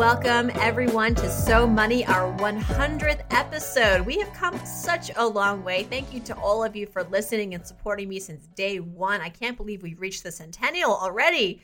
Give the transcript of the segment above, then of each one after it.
Welcome, everyone, to So Money, our 100th episode. We have come such a long way. Thank you to all of you for listening and supporting me since day one. I can't believe we've reached the centennial already.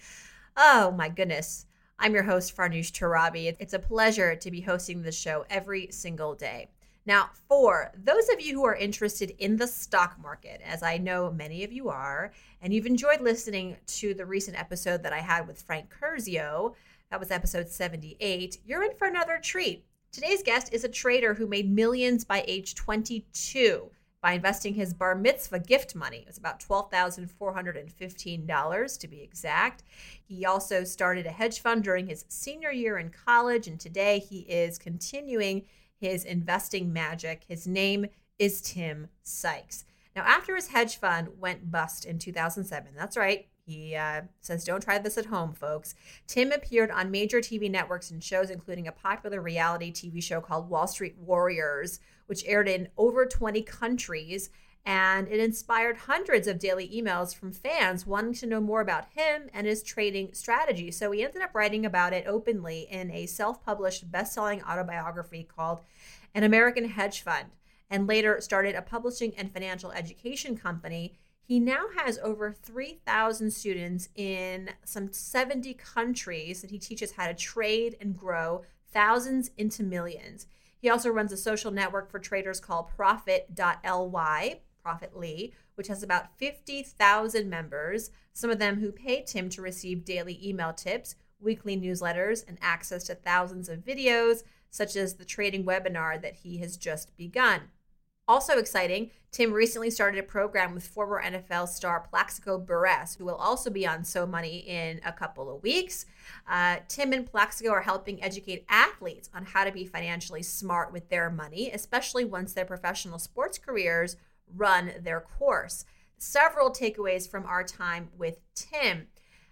Oh, my goodness. I'm your host, Farnoosh Torabi. It's a pleasure to be hosting this show every single day. Now, for those of you who are interested in the stock market, as I know many of you are, and you've enjoyed listening to the recent episode that I had with Frank Curzio, that was episode 78. You're in for another treat. Today's guest is a trader who made millions by age 22 by investing his bar mitzvah gift money. It was about $12,415 to be exact. He also started a hedge fund during his senior year in college, and today he is continuing his investing magic. His name is Tim Sykes. Now, after his hedge fund went bust in 2007, that's right, he uh, says, Don't try this at home, folks. Tim appeared on major TV networks and shows, including a popular reality TV show called Wall Street Warriors, which aired in over 20 countries. And it inspired hundreds of daily emails from fans wanting to know more about him and his trading strategy. So he ended up writing about it openly in a self published, best selling autobiography called An American Hedge Fund, and later started a publishing and financial education company he now has over 3,000 students in some 70 countries that he teaches how to trade and grow thousands into millions. He also runs a social network for traders called Profit.ly, Profitly, which has about 50,000 members, some of them who pay Tim to receive daily email tips, weekly newsletters, and access to thousands of videos, such as the trading webinar that he has just begun. Also exciting, Tim recently started a program with former NFL star Plaxico Burress, who will also be on So Money in a couple of weeks. Uh, Tim and Plaxico are helping educate athletes on how to be financially smart with their money, especially once their professional sports careers run their course. Several takeaways from our time with Tim.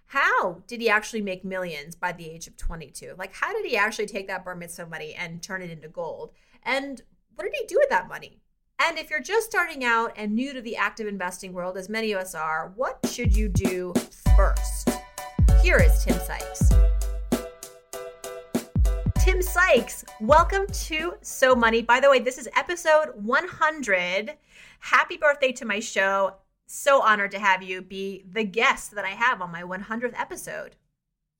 How did he actually make millions by the age of 22? Like, how did he actually take that bar mitzvah money and turn it into gold? And what did he do with that money? And if you're just starting out and new to the active investing world, as many of us are, what should you do first? Here is Tim Sykes. Tim Sykes, welcome to So Money. By the way, this is episode 100. Happy birthday to my show. So honored to have you be the guest that I have on my 100th episode.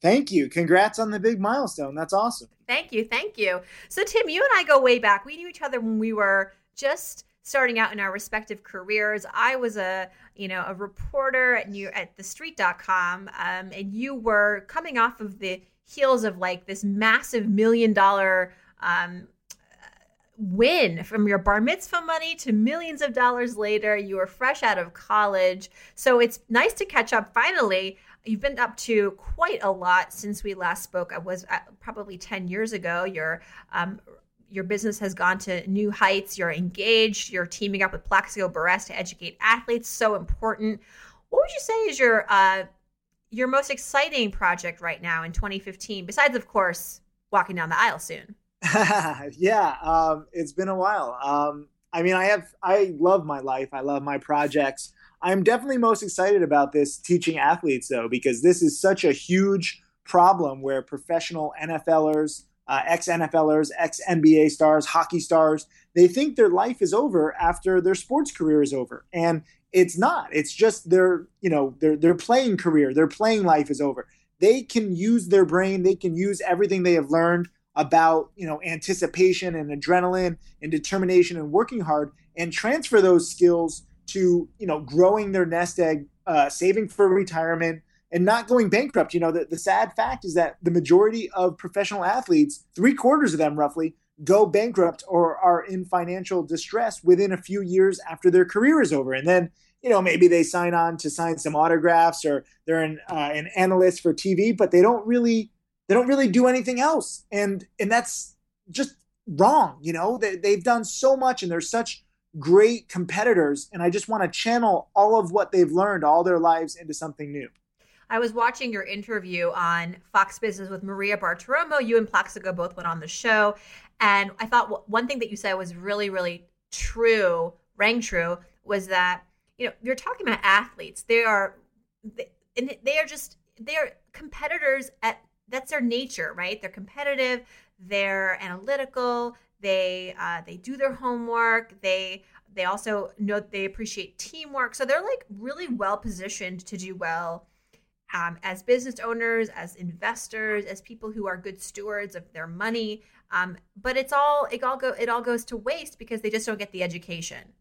Thank you. Congrats on the big milestone. That's awesome. Thank you. Thank you. So, Tim, you and I go way back. We knew each other when we were just starting out in our respective careers. I was a, you know, a reporter at New at thestreet.com um, and you were coming off of the heels of like this massive million dollar um, win from your bar mitzvah money to millions of dollars later. You were fresh out of college. So it's nice to catch up finally. You've been up to quite a lot since we last spoke. I was uh, probably 10 years ago. You're um, your business has gone to new heights. You're engaged. You're teaming up with Plaxico Burress to educate athletes. So important. What would you say is your uh, your most exciting project right now in 2015? Besides, of course, walking down the aisle soon. yeah, um, it's been a while. Um, I mean, I have I love my life. I love my projects. I'm definitely most excited about this teaching athletes though, because this is such a huge problem where professional NFLers uh, ex NFLers, ex NBA stars, hockey stars, they think their life is over after their sports career is over. And it's not. It's just their, you know, their their playing career, their playing life is over. They can use their brain, they can use everything they have learned about, you know, anticipation and adrenaline and determination and working hard and transfer those skills to, you know, growing their nest egg, uh, saving for retirement, and not going bankrupt. You know, the, the sad fact is that the majority of professional athletes, three quarters of them roughly, go bankrupt or are in financial distress within a few years after their career is over. And then, you know, maybe they sign on to sign some autographs or they're an, uh, an analyst for TV, but they don't really they don't really do anything else. And and that's just wrong. You know, they, they've done so much and they're such great competitors. And I just want to channel all of what they've learned all their lives into something new. I was watching your interview on Fox Business with Maria Bartiromo. You and Plaxico both went on the show. And I thought one thing that you said was really, really true, rang true, was that, you know, you're talking about athletes. They are, and they are just, they are competitors at, that's their nature, right? They're competitive, they're analytical, they, uh, they do their homework, they, they also know they appreciate teamwork. So they're like really well positioned to do well um, as business owners, as investors, as people who are good stewards of their money. Um, but it's all it all go it all goes to waste because they just don't get the education.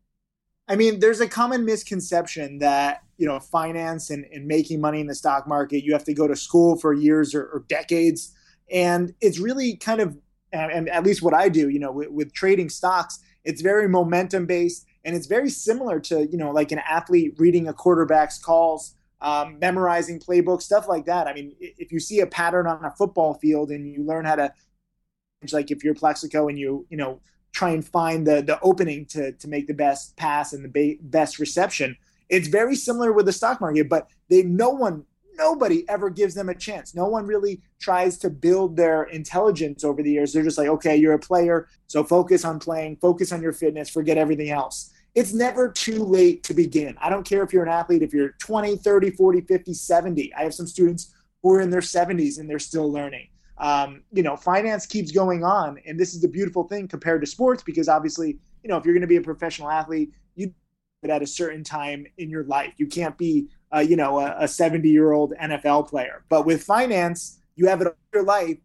I mean, there's a common misconception that you know finance and, and making money in the stock market, you have to go to school for years or, or decades, and it's really kind of and, at least what I do, you know, with, with trading stocks, it's very momentum based, and it's very similar to you know like an athlete reading a quarterback's calls um, memorizing playbooks, stuff like that. I mean, if you see a pattern on a football field and you learn how to, like if you're Plaxico and you, you know, try and find the the opening to to make the best pass and the ba- best reception, it's very similar with the stock market. But they, no one, nobody ever gives them a chance. No one really tries to build their intelligence over the years. They're just like, okay, you're a player, so focus on playing, focus on your fitness, forget everything else it's never too late to begin. I don't care if you're an athlete, if you're 20, 30, 40, 50, 70. I have some students who are in their 70s and they're still learning. Um, you know, finance keeps going on. And this is the beautiful thing compared to sports because obviously, you know, if you're going to be a professional athlete, you it at a certain time in your life. You can't be, uh, you know, a 70 year old NFL player. But with finance, you have it all your life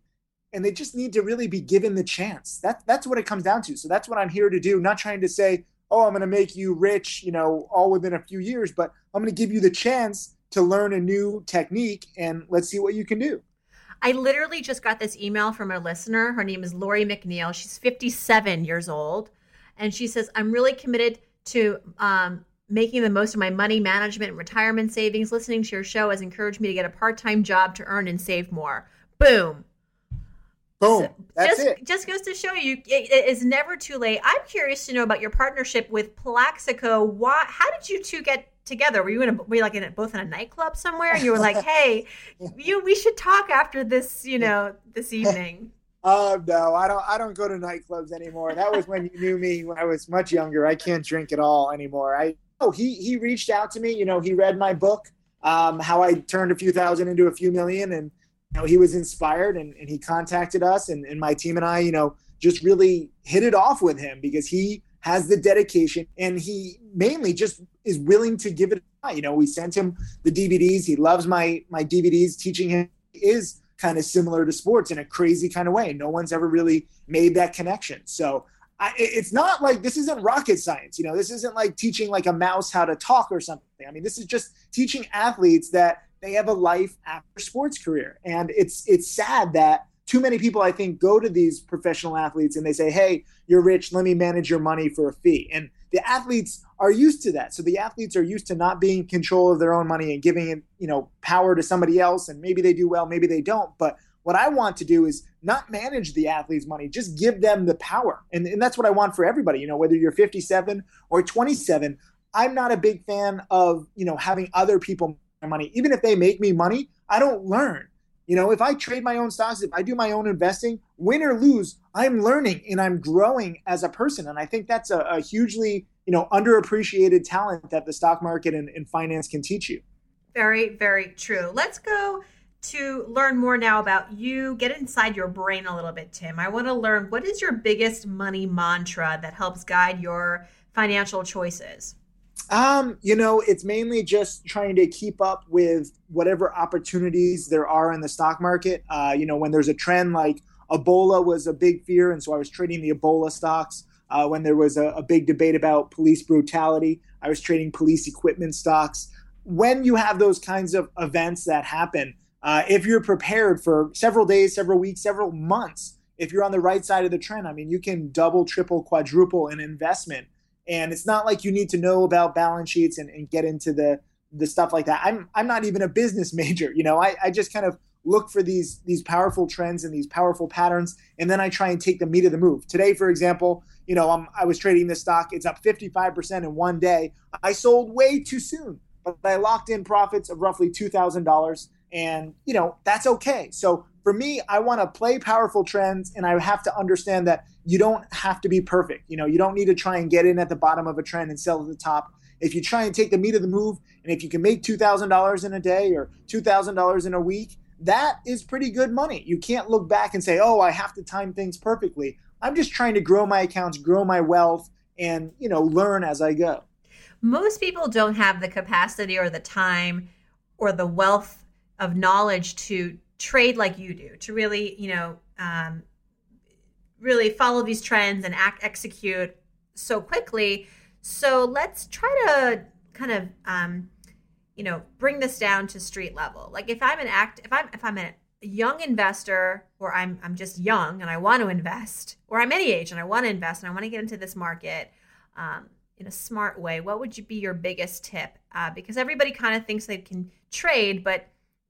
and they just need to really be given the chance. That, that's what it comes down to. So that's what I'm here to do. not trying to say, oh, I'm going to make you rich, you know, all within a few years, but I'm going to give you the chance to learn a new technique and let's see what you can do. I literally just got this email from a listener. Her name is Lori McNeil. She's 57 years old. And she says, I'm really committed to um, making the most of my money management and retirement savings. Listening to your show has encouraged me to get a part time job to earn and save more. Boom. Boom. So That's just, it. Just goes to show you, it is never too late. I'm curious to know about your partnership with Plaxico. Why? How did you two get together? Were you in a, were you like in a, both in a nightclub somewhere? And you were like, hey, you, we should talk after this, you know, this evening. Oh no, I don't. I don't go to nightclubs anymore. That was when you knew me when I was much younger. I can't drink at all anymore. I oh he he reached out to me. You know, he read my book, um, how I turned a few thousand into a few million, and you know, he was inspired and, and he contacted us and, and my team and I, you know, just really hit it off with him because he has the dedication and he mainly just is willing to give it a try. You know, we sent him the DVDs. He loves my my DVDs. Teaching him is kind of similar to sports in a crazy kind of way. No one's ever really made that connection. So I, it's not like this isn't rocket science. You know, this isn't like teaching like a mouse how to talk or something. I mean, this is just teaching athletes that they have a life after sports career. And it's it's sad that too many people I think go to these professional athletes and they say, "Hey, you're rich, let me manage your money for a fee." And the athletes are used to that. So the athletes are used to not being in control of their own money and giving it, you know, power to somebody else and maybe they do well, maybe they don't, but what I want to do is not manage the athlete's money, just give them the power. And, and that's what I want for everybody. You know, whether you're 57 or 27, I'm not a big fan of, you know, having other people money. Even if they make me money, I don't learn. You know, if I trade my own stocks, if I do my own investing, win or lose, I'm learning and I'm growing as a person. And I think that's a, a hugely, you know, underappreciated talent that the stock market and, and finance can teach you. Very, very true. Let's go to learn more now about you. Get inside your brain a little bit, Tim. I want to learn what is your biggest money mantra that helps guide your financial choices? Um, you know, it's mainly just trying to keep up with whatever opportunities there are in the stock market. Uh, you know, when there's a trend like Ebola was a big fear, and so I was trading the Ebola stocks. Uh, when there was a, a big debate about police brutality, I was trading police equipment stocks. When you have those kinds of events that happen, uh, if you're prepared for several days, several weeks, several months, if you're on the right side of the trend, I mean, you can double, triple, quadruple an investment and it's not like you need to know about balance sheets and, and get into the the stuff like that. I'm I'm not even a business major, you know. I, I just kind of look for these these powerful trends and these powerful patterns, and then I try and take the meat of the move. Today, for example, you know, I'm, I was trading this stock. It's up 55% in one day. I sold way too soon, but I locked in profits of roughly $2,000. And, you know, that's okay. So for me, I want to play powerful trends and I have to understand that you don't have to be perfect. You know, you don't need to try and get in at the bottom of a trend and sell at the top. If you try and take the meat of the move and if you can make $2,000 in a day or $2,000 in a week, that is pretty good money. You can't look back and say, "Oh, I have to time things perfectly." I'm just trying to grow my accounts, grow my wealth and, you know, learn as I go. Most people don't have the capacity or the time or the wealth of knowledge to trade like you do, to really, you know, um, really follow these trends and act execute so quickly. So let's try to kind of um, you know bring this down to street level. Like if I'm an act, if I'm if I'm a young investor, or I'm I'm just young and I want to invest, or I'm any age and I want to invest and I want to get into this market um, in a smart way, what would you be your biggest tip? Uh, because everybody kind of thinks they can trade, but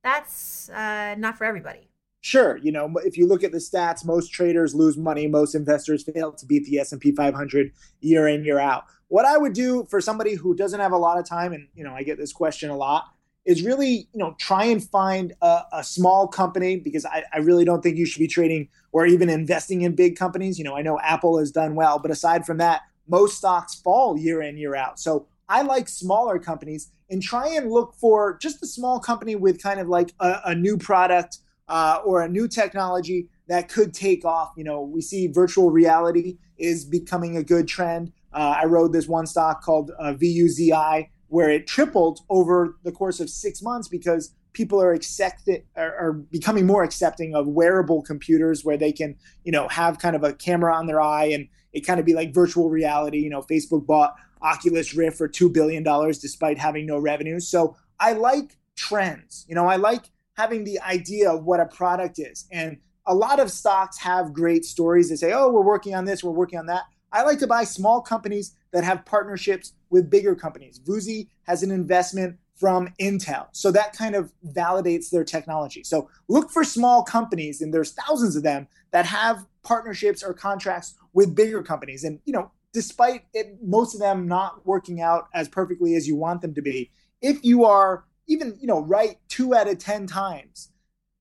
that's uh, not for everybody. Sure, you know, if you look at the stats, most traders lose money, most investors fail to beat the S&P 500 year in year out. What I would do for somebody who doesn't have a lot of time and you know, I get this question a lot, is really, you know, try and find a, a small company because I, I really don't think you should be trading or even investing in big companies. You know, I know Apple has done well, but aside from that, most stocks fall year in, year out. So I like smaller companies and try and look for just a small company with kind of like a, a new product uh, or a new technology that could take off. You know, we see virtual reality is becoming a good trend. Uh, I rode this one stock called uh, VUZI, where it tripled over the course of six months because people are accepted are, are becoming more accepting of wearable computers where they can, you know, have kind of a camera on their eye and it kind of be like virtual reality. You know, Facebook bought Oculus Rift for two billion dollars despite having no revenue. So I like trends. You know, I like having the idea of what a product is. And a lot of stocks have great stories. They say, oh, we're working on this, we're working on that. I like to buy small companies that have partnerships with bigger companies. Vuzi has an investment from Intel. So that kind of validates their technology. So look for small companies, and there's thousands of them that have partnerships or contracts with bigger companies. And, you know, despite it, most of them not working out as perfectly as you want them to be, if you are even you know right two out of ten times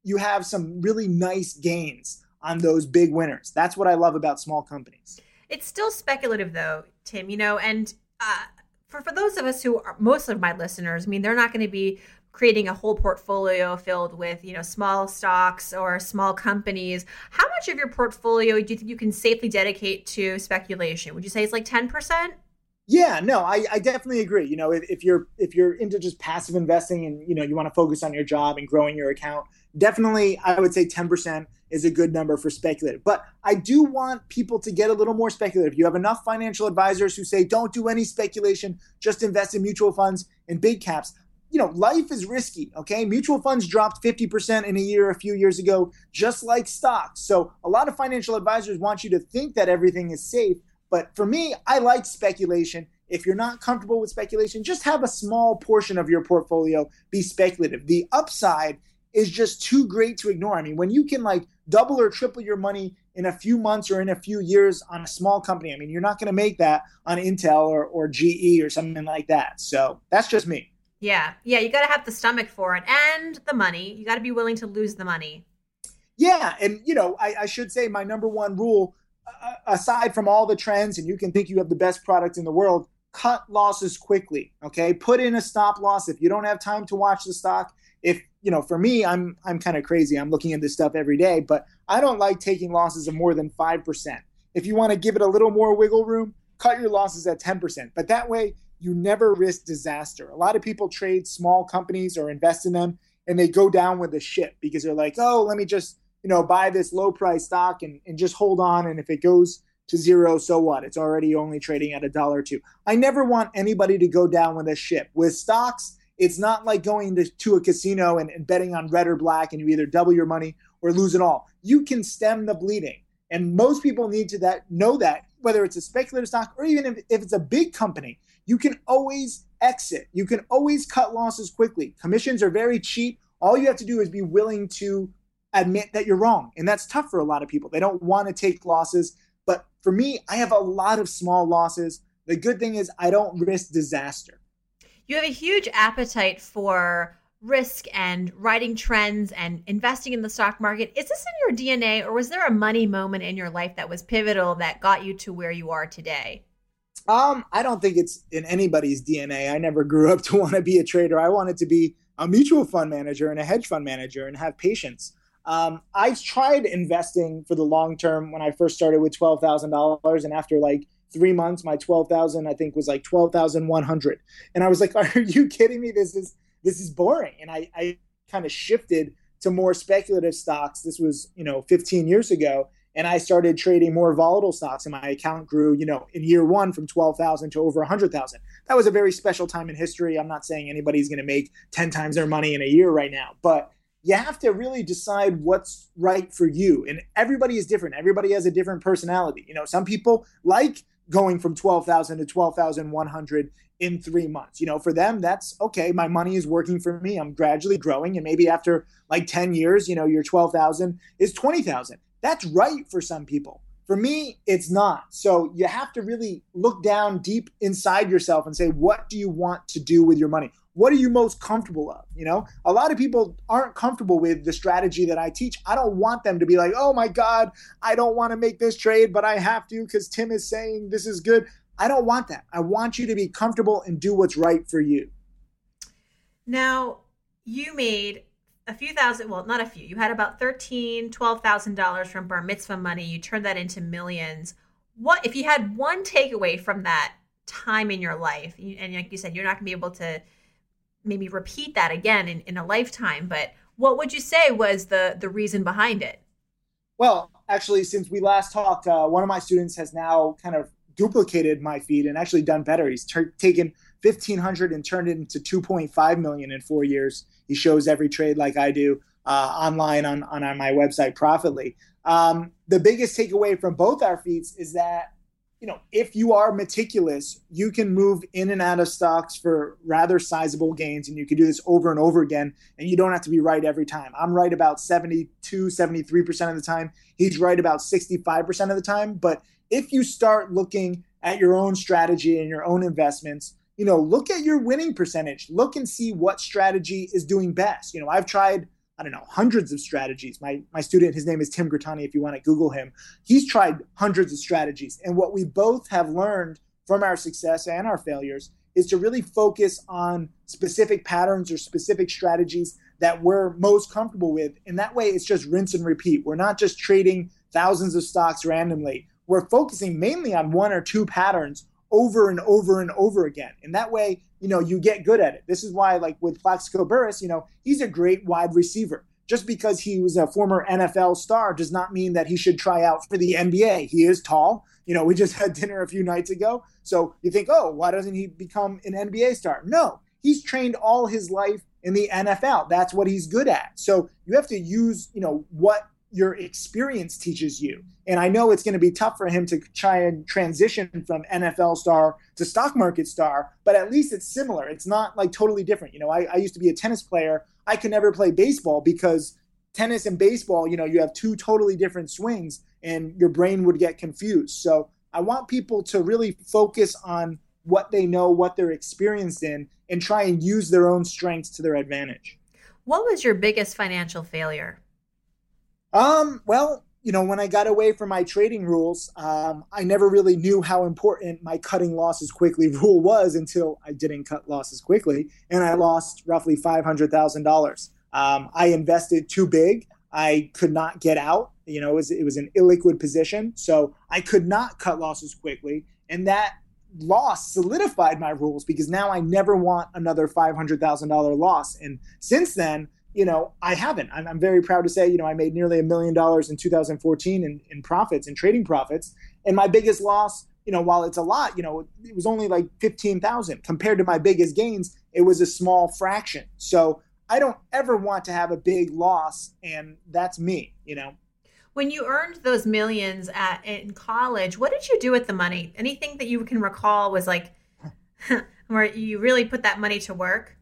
you have some really nice gains on those big winners. That's what i love about small companies. It's still speculative though tim you know and uh, for, for those of us who are most of my listeners i mean they're not going to be creating a whole portfolio filled with you know small stocks or small companies how much of your portfolio do you think you can safely dedicate to speculation would you say it's like 10% yeah, no, I, I definitely agree. You know, if, if you're if you're into just passive investing and you know you want to focus on your job and growing your account, definitely I would say 10% is a good number for speculative. But I do want people to get a little more speculative. You have enough financial advisors who say don't do any speculation, just invest in mutual funds and big caps. You know, life is risky, okay? Mutual funds dropped 50% in a year a few years ago, just like stocks. So, a lot of financial advisors want you to think that everything is safe, but for me, I like speculation. If you're not comfortable with speculation, just have a small portion of your portfolio be speculative. The upside is just too great to ignore. I mean, when you can like double or triple your money in a few months or in a few years on a small company, I mean, you're not going to make that on Intel or, or GE or something like that. So that's just me. Yeah. Yeah. You got to have the stomach for it and the money. You got to be willing to lose the money. Yeah. And, you know, I, I should say my number one rule uh, uh, aside from all the trends and you can think you have the best product in the world, cut losses quickly. Okay. Put in a stop loss if you don't have time to watch the stock. If you know, for me, I'm I'm kind of crazy. I'm looking at this stuff every day, but I don't like taking losses of more than five percent. If you want to give it a little more wiggle room, cut your losses at 10%. But that way you never risk disaster. A lot of people trade small companies or invest in them and they go down with the ship because they're like, oh, let me just you know, buy this low price stock and, and just hold on. And if it goes to zero, so what? It's already only trading at a dollar two. I never want anybody to go down with a ship. With stocks, it's not like going to, to a casino and, and betting on red or black and you either double your money or lose it all. You can stem the bleeding. And most people need to that know that, whether it's a speculative stock or even if, if it's a big company, you can always exit. You can always cut losses quickly. Commissions are very cheap All you have to do is be willing to admit that you're wrong. And that's tough for a lot of people. They don't want to take losses. But for me, I have a lot of small losses. The good thing is I don't risk disaster. You have a huge appetite for risk and writing trends and investing in the stock market. Is this in your DNA or was there a money moment in your life that was pivotal that got you to where you are today? Um, I don't think it's in anybody's DNA. I never grew up to want to be a trader. I wanted to be a mutual fund manager and a hedge fund manager and have patience. Um, I tried investing for the long term when I first started with twelve thousand dollars, and after like three months, my twelve thousand I think was like twelve thousand one hundred, and I was like, "Are you kidding me? This is this is boring." And I, I kind of shifted to more speculative stocks. This was you know fifteen years ago, and I started trading more volatile stocks, and my account grew, you know, in year one from twelve thousand to over a hundred thousand. That was a very special time in history. I'm not saying anybody's going to make ten times their money in a year right now, but you have to really decide what's right for you. And everybody is different. Everybody has a different personality. You know, some people like going from 12,000 to 12,100 in three months. You know, for them, that's okay. My money is working for me. I'm gradually growing. And maybe after like 10 years, you know, your 12,000 is 20,000. That's right for some people. For me, it's not. So you have to really look down deep inside yourself and say, what do you want to do with your money? What are you most comfortable of? You know, a lot of people aren't comfortable with the strategy that I teach. I don't want them to be like, oh my God, I don't want to make this trade, but I have to because Tim is saying this is good. I don't want that. I want you to be comfortable and do what's right for you. Now, you made a few thousand, well, not a few. You had about thirteen, twelve thousand dollars from bar mitzvah money. You turned that into millions. What if you had one takeaway from that time in your life? And like you said, you're not going to be able to maybe repeat that again in, in a lifetime. But what would you say was the the reason behind it? Well, actually, since we last talked, uh, one of my students has now kind of duplicated my feed and actually done better. He's taken 1500 and turned it into 2.5 million in four years. He shows every trade like I do uh, online on, on, on my website, Profitly. Um, the biggest takeaway from both our feeds is that you know, if you are meticulous, you can move in and out of stocks for rather sizable gains, and you can do this over and over again, and you don't have to be right every time. I'm right about 72, 73% of the time. He's right about 65% of the time. But if you start looking at your own strategy and your own investments, you know, look at your winning percentage. Look and see what strategy is doing best. You know, I've tried, I don't know, hundreds of strategies. My my student, his name is Tim Grittani. If you want to Google him, he's tried hundreds of strategies. And what we both have learned from our success and our failures is to really focus on specific patterns or specific strategies that we're most comfortable with. And that way, it's just rinse and repeat. We're not just trading thousands of stocks randomly. We're focusing mainly on one or two patterns over and over and over again. And that way, you know, you get good at it. This is why, like with Plaxico Burress, you know, he's a great wide receiver. Just because he was a former NFL star does not mean that he should try out for the NBA. He is tall. You know, we just had dinner a few nights ago. So you think, oh, why doesn't he become an NBA star? No, he's trained all his life in the NFL. That's what he's good at. So you have to use, you know, what your experience teaches you. And I know it's going to be tough for him to try and transition from NFL star to stock market star, but at least it's similar. It's not like totally different. You know, I, I used to be a tennis player. I could never play baseball because tennis and baseball, you know, you have two totally different swings and your brain would get confused. So I want people to really focus on what they know, what they're experienced in, and try and use their own strengths to their advantage. What was your biggest financial failure? Um, well, you know, when I got away from my trading rules, um, I never really knew how important my cutting losses quickly rule was until I didn't cut losses quickly, and I lost roughly five hundred thousand um, dollars. I invested too big. I could not get out. You know, it was, it was an illiquid position, so I could not cut losses quickly, and that loss solidified my rules because now I never want another five hundred thousand dollar loss. And since then, you know, I haven't. I'm, I'm, very proud to say, you know, I made nearly a million dollars in 2014 in, in profits, in trading profits. And my biggest loss, you know, while it's a lot, you know, it was only like 15,000 compared to my biggest gains. It was a small fraction. So I don't ever want to have a big loss. And that's me, you know. When you earned those millions at in college, what did you do with the money? Anything that you can recall was like where you really put that money to work?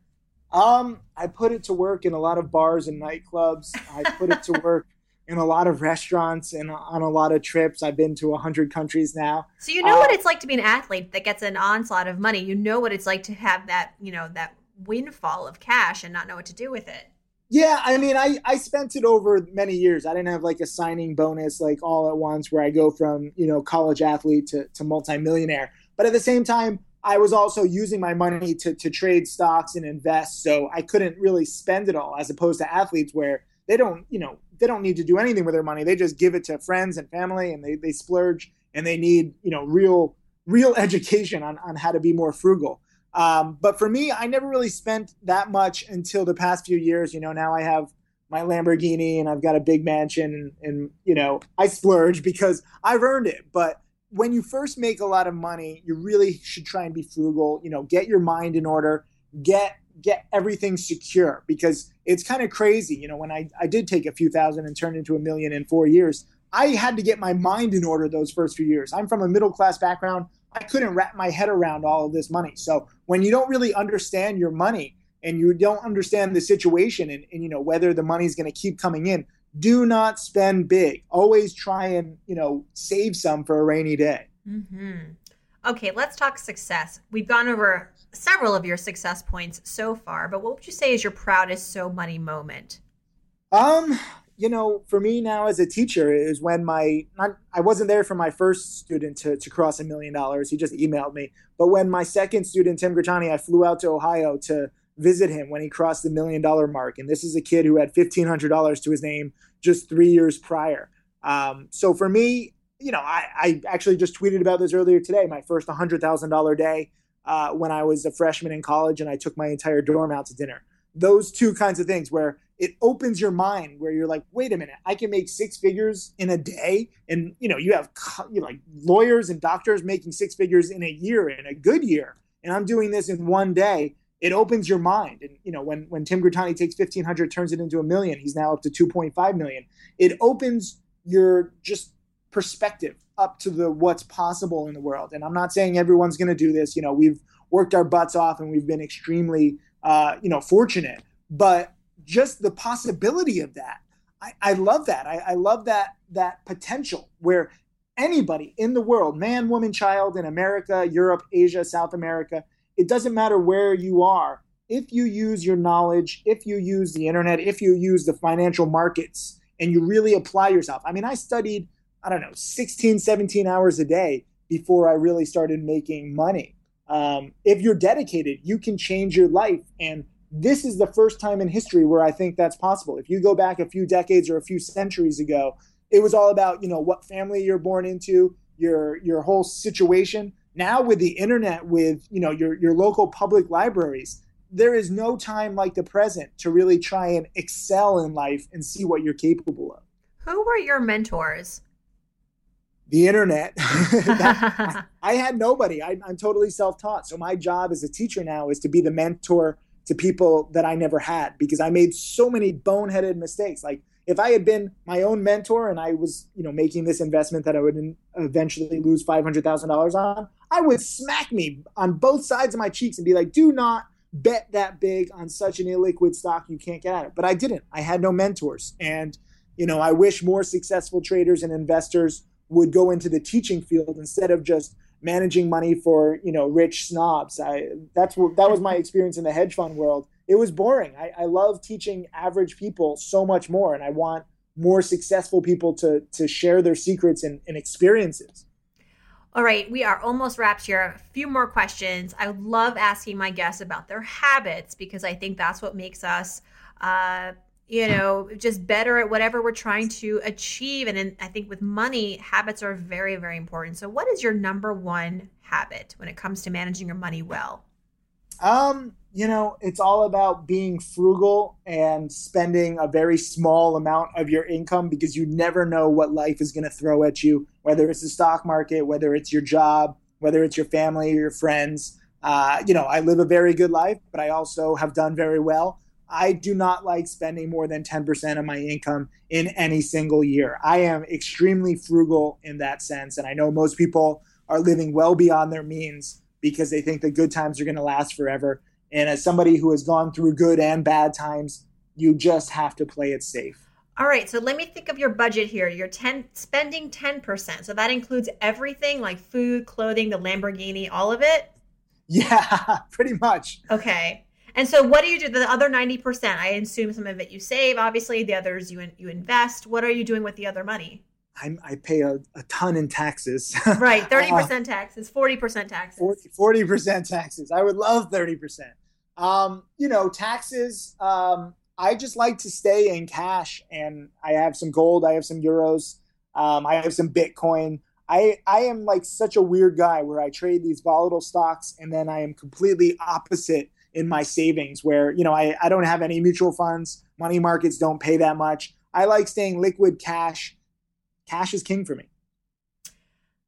Um, I put it to work in a lot of bars and nightclubs. I put it to work in a lot of restaurants and on a lot of trips. I've been to 100 countries now. So you know uh, what it's like to be an athlete that gets an onslaught of money. You know what it's like to have that, you know, that windfall of cash and not know what to do with it. Yeah, I mean, I, I spent it over many years. I didn't have like a signing bonus like all at once where I go from, you know, college athlete to, to multimillionaire. But at the same time, I was also using my money to, to trade stocks and invest. So I couldn't really spend it all as opposed to athletes where they don't, you know, they don't need to do anything with their money. They just give it to friends and family and they, they splurge and they need, you know, real, real education on, on how to be more frugal. Um, but for me, I never really spent that much until the past few years. You know, now I have my Lamborghini and I've got a big mansion and, and you know, I splurge because I've earned it. But when you first make a lot of money, you really should try and be frugal, you know, get your mind in order, get get everything secure because it's kind of crazy. You know, when I, I did take a few thousand and turn into a million in four years, I had to get my mind in order those first few years. I'm from a middle class background. I couldn't wrap my head around all of this money. So when you don't really understand your money and you don't understand the situation and, and you know whether the money is going to keep coming in, do not spend big. Always try and you know save some for a rainy day. Mm-hmm. Okay, let's talk success. We've gone over several of your success points so far, but what would you say is your proudest so money moment? Um, you know, for me now as a teacher is when my not, I wasn't there for my first student to, to cross a million dollars. He just emailed me. But when my second student, Tim Grittani, I flew out to Ohio to visit him when he crossed the million dollar mark. And this is a kid who had fifteen hundred dollars to his name just three years prior. Um, so for me, you know, I, I actually just tweeted about this earlier today. My first hundred thousand dollar day uh, when I was a freshman in college, and I took my entire dorm out to dinner. Those two kinds of things where it opens your mind where you're like wait a minute i can make six figures in a day and you know you have you know, like lawyers and doctors making six figures in a year in a good year and i'm doing this in one day it opens your mind and you know when when tim Grittani takes 1500 turns it into a million he's now up to 2.5 million it opens your just perspective up to the what's possible in the world and i'm not saying everyone's going to do this you know we've worked our butts off and we've been extremely uh, you know fortunate but just the possibility of that. I, I love that. I, I love that that potential where anybody in the world, man, woman, child, in America, Europe, Asia, South America, it doesn't matter where you are. If you use your knowledge, if you use the internet, if you use the financial markets and you really apply yourself. I mean, I studied, I don't know, 16, 17 hours a day before I really started making money. Um, if you're dedicated, you can change your life. And this is the first time in history where I think that's possible. If you go back a few decades or a few centuries ago, it was all about, you know, what family you're born into, your your whole situation. Now with the internet, with, you know, your your local public libraries, there is no time like the present to really try and excel in life and see what you're capable of. Who were your mentors? The internet. that, I, I, had nobody. I, I'm totally self taught. So my job as a teacher now is to be the mentor to people that I never had because I made so many boneheaded mistakes. Like if I had been my own mentor and I was, you know, making this investment that I would eventually lose five hundred thousand dollars on, I would smack me on both sides of my cheeks and be like, "Do not bet that big on such an illiquid stock you can't get at it." But I didn't. I had no mentors, and you know, I wish more successful traders and investors would go into the teaching field instead of just managing money for you know rich snobs. I that's what that was my experience in the hedge fund world. It was boring. I, I love teaching average people so much more, and I want more successful people to to share their secrets and, and experiences. All right, we are almost wrapped here. A few more questions. I love asking my guests about their habits because I think that's what makes us uh, you know, just better at whatever we're trying to achieve. And in, I think with money, habits are very, very important. So, what is your number one habit when it comes to managing your money well? Um, you know, it's all about being frugal and spending a very small amount of your income because you never know what life is going to throw at you, whether it's the stock market, whether it's your job, whether it's your family or your friends. Uh, you know, I live a very good life, but I also have done very well. I do not like spending more than 10% of my income in any single year. I am extremely frugal in that sense. And I know most people are living well beyond their means because they think the good times are going to last forever. And as somebody who has gone through good and bad times, you just have to play it safe. All right, so let me think of your budget here. You're 10 spending 10%. So that includes everything like food, clothing, the Lamborghini, all of it? Yeah, pretty much. Okay. And so what do you do the other 90%? I assume some of it you save, obviously, the others you you invest. What are you doing with the other money? I, I pay a, a, ton in taxes. right, 30% uh, taxes, 40% taxes. 40, percent taxes. I would love 30%. Um, you know, taxes, um, I just like to stay in cash and I have some gold, I have some euros, um, I have some Bitcoin. I, I am like such a weird guy where I trade these volatile stocks and then I am completely opposite in my savings where, you know, I, I don't have any mutual funds, money markets don't pay that much. I like staying liquid cash. Cash is king for me.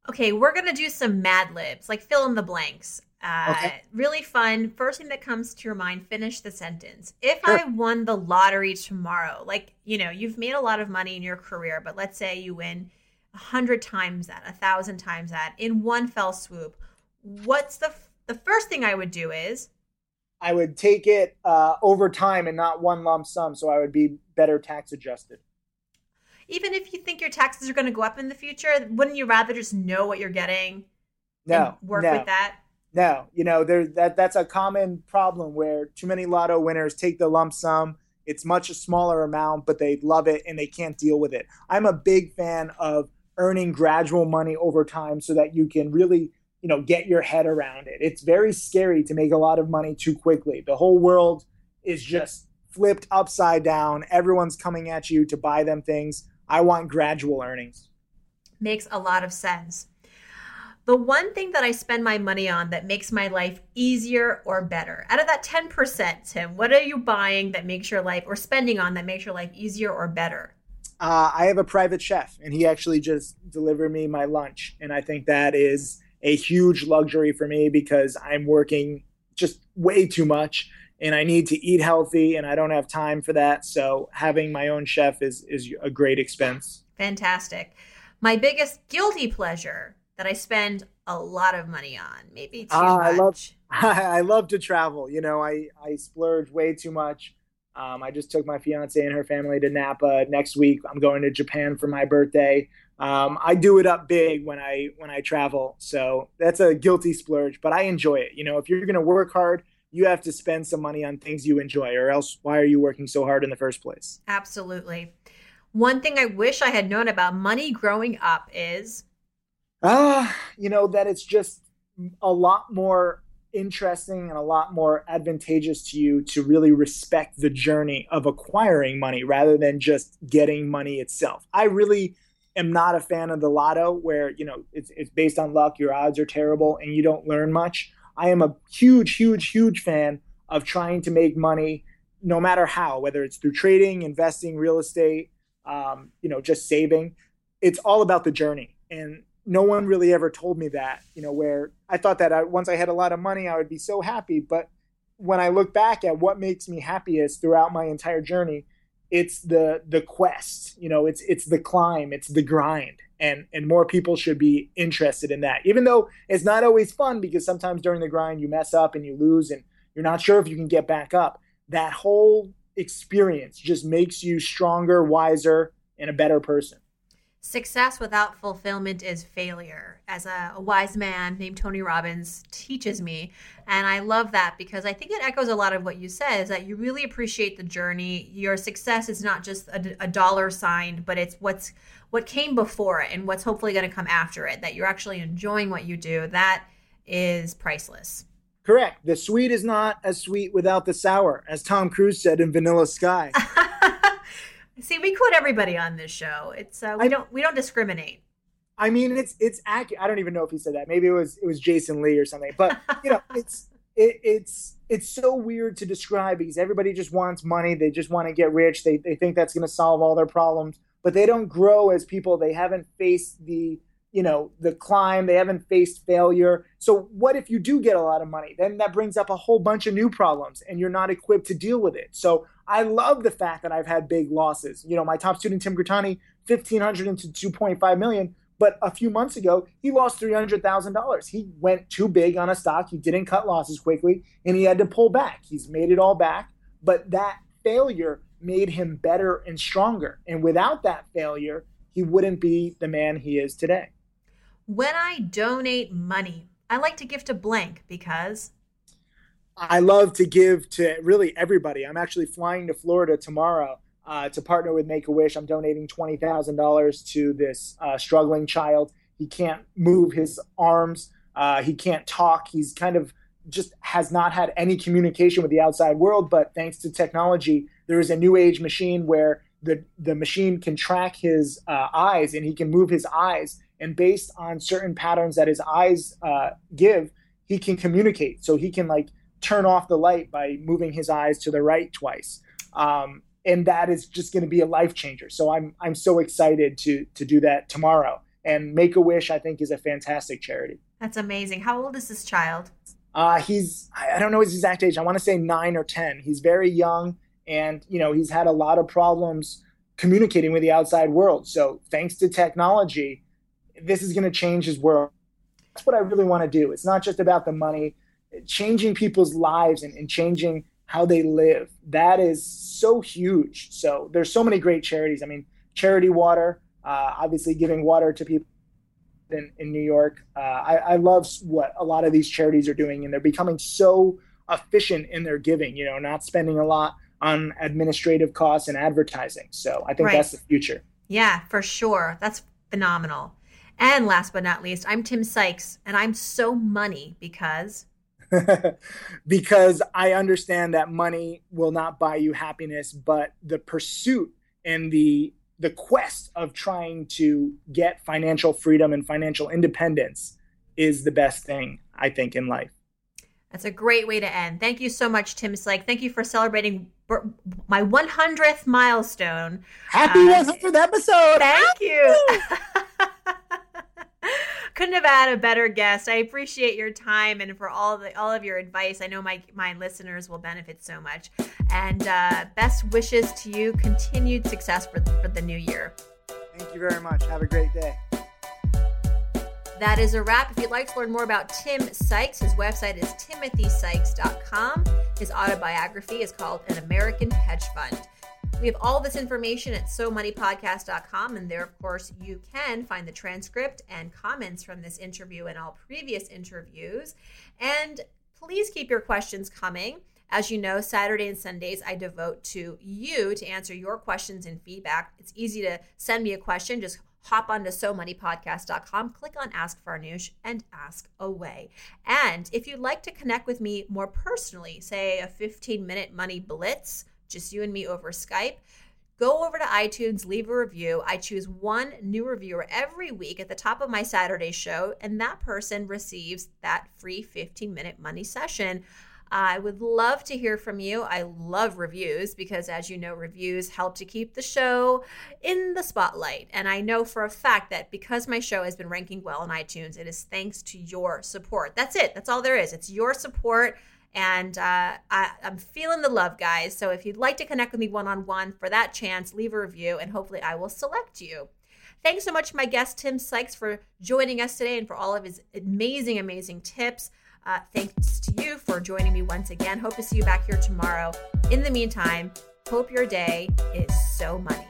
Okay, we're gonna do some Mad Libs, like fill in the blanks. Uh, okay. Really fun. First thing that comes to your mind, finish the sentence. If sure. I won the lottery tomorrow, like, you know, you've made a lot of money in your career, but let's say you win a hundred times that, a thousand times that in one fell swoop. What's the, the first thing I would do is I would take it uh, over time and not one lump sum. So I would be better tax adjusted. Even if you think your taxes are going to go up in the future, wouldn't you rather just know what you're getting? No, work no. with that. No, you know, there that that's a common problem where too many lotto winners take the lump sum. It's much a smaller amount, but they love it and they can't deal with it. I'm a big fan of earning gradual money over time so that you can really, you know, get your head around it. It's very scary to make a lot of money too quickly. The whole world is just flipped upside down. Everyone's coming at you to buy them things. I want gradual earnings. Makes a lot of sense. The one thing that I spend my money on that makes my life easier or better, out of that 10%, Tim, what are you buying that makes your life or spending on that makes your life easier or better? Uh, I have a private chef, and he actually just delivered me my lunch. And I think that is a huge luxury for me because I'm working just way too much and I need to eat healthy and I don't have time for that. So having my own chef is is a great expense. Fantastic. My biggest guilty pleasure that I spend a lot of money on, maybe too uh, much. I love I love to travel. You know, I I splurge way too much. Um, I just took my fiance and her family to Napa next week. I'm going to Japan for my birthday. Um, I do it up big when I when I travel, so that's a guilty splurge, but I enjoy it. You know, if you're going to work hard, you have to spend some money on things you enjoy, or else why are you working so hard in the first place? Absolutely. One thing I wish I had known about money growing up is ah, you know that it's just a lot more interesting and a lot more advantageous to you to really respect the journey of acquiring money rather than just getting money itself. I really am not a fan of the lotto where, you know, it's it's based on luck, your odds are terrible and you don't learn much. I am a huge, huge, huge fan of trying to make money no matter how, whether it's through trading, investing, real estate, um, you know, just saving. It's all about the journey. And no one really ever told me that, you know, where I thought that I, once I had a lot of money, I would be so happy. But when I look back at what makes me happiest throughout my entire journey, it's the the quest you know it's it's the climb it's the grind. And and more people should be interested in that. Even though it's not always fun because sometimes during the grind you mess up and you lose and you're not sure if you can get back up. That whole experience just makes you stronger wiser and a better person Success without fulfillment is failure, as a, a, wise man named Tony Robbins teaches me. And I love that because I think it echoes a lot of what you said is that you really appreciate the journey. Your success is not just a, a dollar sign, but it's what's what came before it and what's hopefully going to come after it, that you're actually enjoying what you do. That is priceless. Correct. The sweet is not as sweet without the sour, as Tom Cruise said in Vanilla Sky. See, we quote everybody on this show. It's uh, we I, don't we don't discriminate. I mean, it's it's accurate. I don't even know if he said that. Maybe it was it was Jason Lee or something. But you know, it's it, it's it's so weird to describe because everybody just wants money. They just want to get rich. They they think that's going to solve all their problems, but they don't grow as people. They haven't faced the you know the climb they haven't faced failure so what if you do get a lot of money then that brings up a whole bunch of new problems and you're not equipped to deal with it so i love the fact that i've had big losses you know my top student tim Grittani, 1500 into 2.5 million But a few months ago, he lost $300,000. He went too big on a stock. He didn't cut losses quickly and he had to pull back. He's made it all back. But that failure made him better and stronger. And without that failure, he wouldn't be the man he is today. When I donate money, I like to give to blank because I love to give to really everybody. I'm actually flying to Florida tomorrow uh, to partner with Make a Wish. I'm donating twenty thousand dollars to this uh, struggling child. He can't move his arms. Uh, he can't talk. He's kind of just has not had any communication with the outside world. But thanks to technology, there is a new age machine where the the machine can track his uh, eyes and he can move his eyes. And based on certain patterns that his eyes uh, give, he can communicate. So he can like turn off the light by moving his eyes to the right twice. Um, and that is just going to be a life changer. So I'm I'm so excited to to do that tomorrow. And Make a Wish, I think, is a fantastic charity. That's amazing. How old is this child? Uh, he's I don't know his exact age. I want to say nine or ten. He's very young, and you know he's had a lot of problems communicating with the outside world. So thanks to technology, this is going to change his world. That's what I really want to do. It's not just about the money changing people's lives and, and changing how they live. That is so huge. So there's so many great charities. I mean, Charity Water, uh, obviously giving water to people in, in New York. Uh, I, I love what a lot of these charities are doing, and they're becoming so efficient in their giving. You know, not spending a lot on administrative costs and advertising. So I think right. that's the future. Yeah, for sure. That's phenomenal. And last but not least, I'm Tim Sykes, and I'm so money because because I understand that money will not buy you happiness, but the pursuit and the the quest of trying to get financial freedom and financial independence is the best thing I think in life. That's a great way to end. Thank you so much, Tim Sykes. Thank you for celebrating my 100th milestone. Happy uh, 100th episode. Thank you. couldn't have had a better guest. I appreciate your time and for all the all of your advice. I know my my listeners will benefit so much. And uh, best wishes to you. Continued success for the, for the new year. Thank you very much. Have a great day. That is a wrap. If you'd like to learn more about Tim Sykes, his website is timothysykes.com. His autobiography is called An American Hedge Fund. We have all this information at SoMoneyPodcast.com, and there, of course, you can find the transcript and comments from this interview and all previous interviews. And please keep your questions coming. As you know, Saturday and Sundays I devote to you to answer your questions and feedback. It's easy to send me a question. Just hop onto SoMoneyPodcast.com, click on Ask Farnoosh, and ask away. And if you'd like to connect with me more personally, say a 15 minute money blitz, just you and me over Skype. Go over to iTunes, leave a review. I choose one new reviewer every week at the top of my Saturday show, and that person receives that free 15 minute money session. I would love to hear from you. I love reviews because, as you know, reviews help to keep the show in the spotlight. And I know for a fact that because my show has been ranking well on iTunes, it is thanks to your support. That's it. That's all there is. It's your support and uh, I, am feeling the love, guys. So if you'd like to connect with me one on one for that chance, leave a review and hopefully I will select you. Thanks so much, my guest, Tim Sykes, for joining us today and for all of his amazing, amazing tips. Uh, thanks to you for joining me once again. Hope to see you back here tomorrow. In the meantime, hope your day is so money.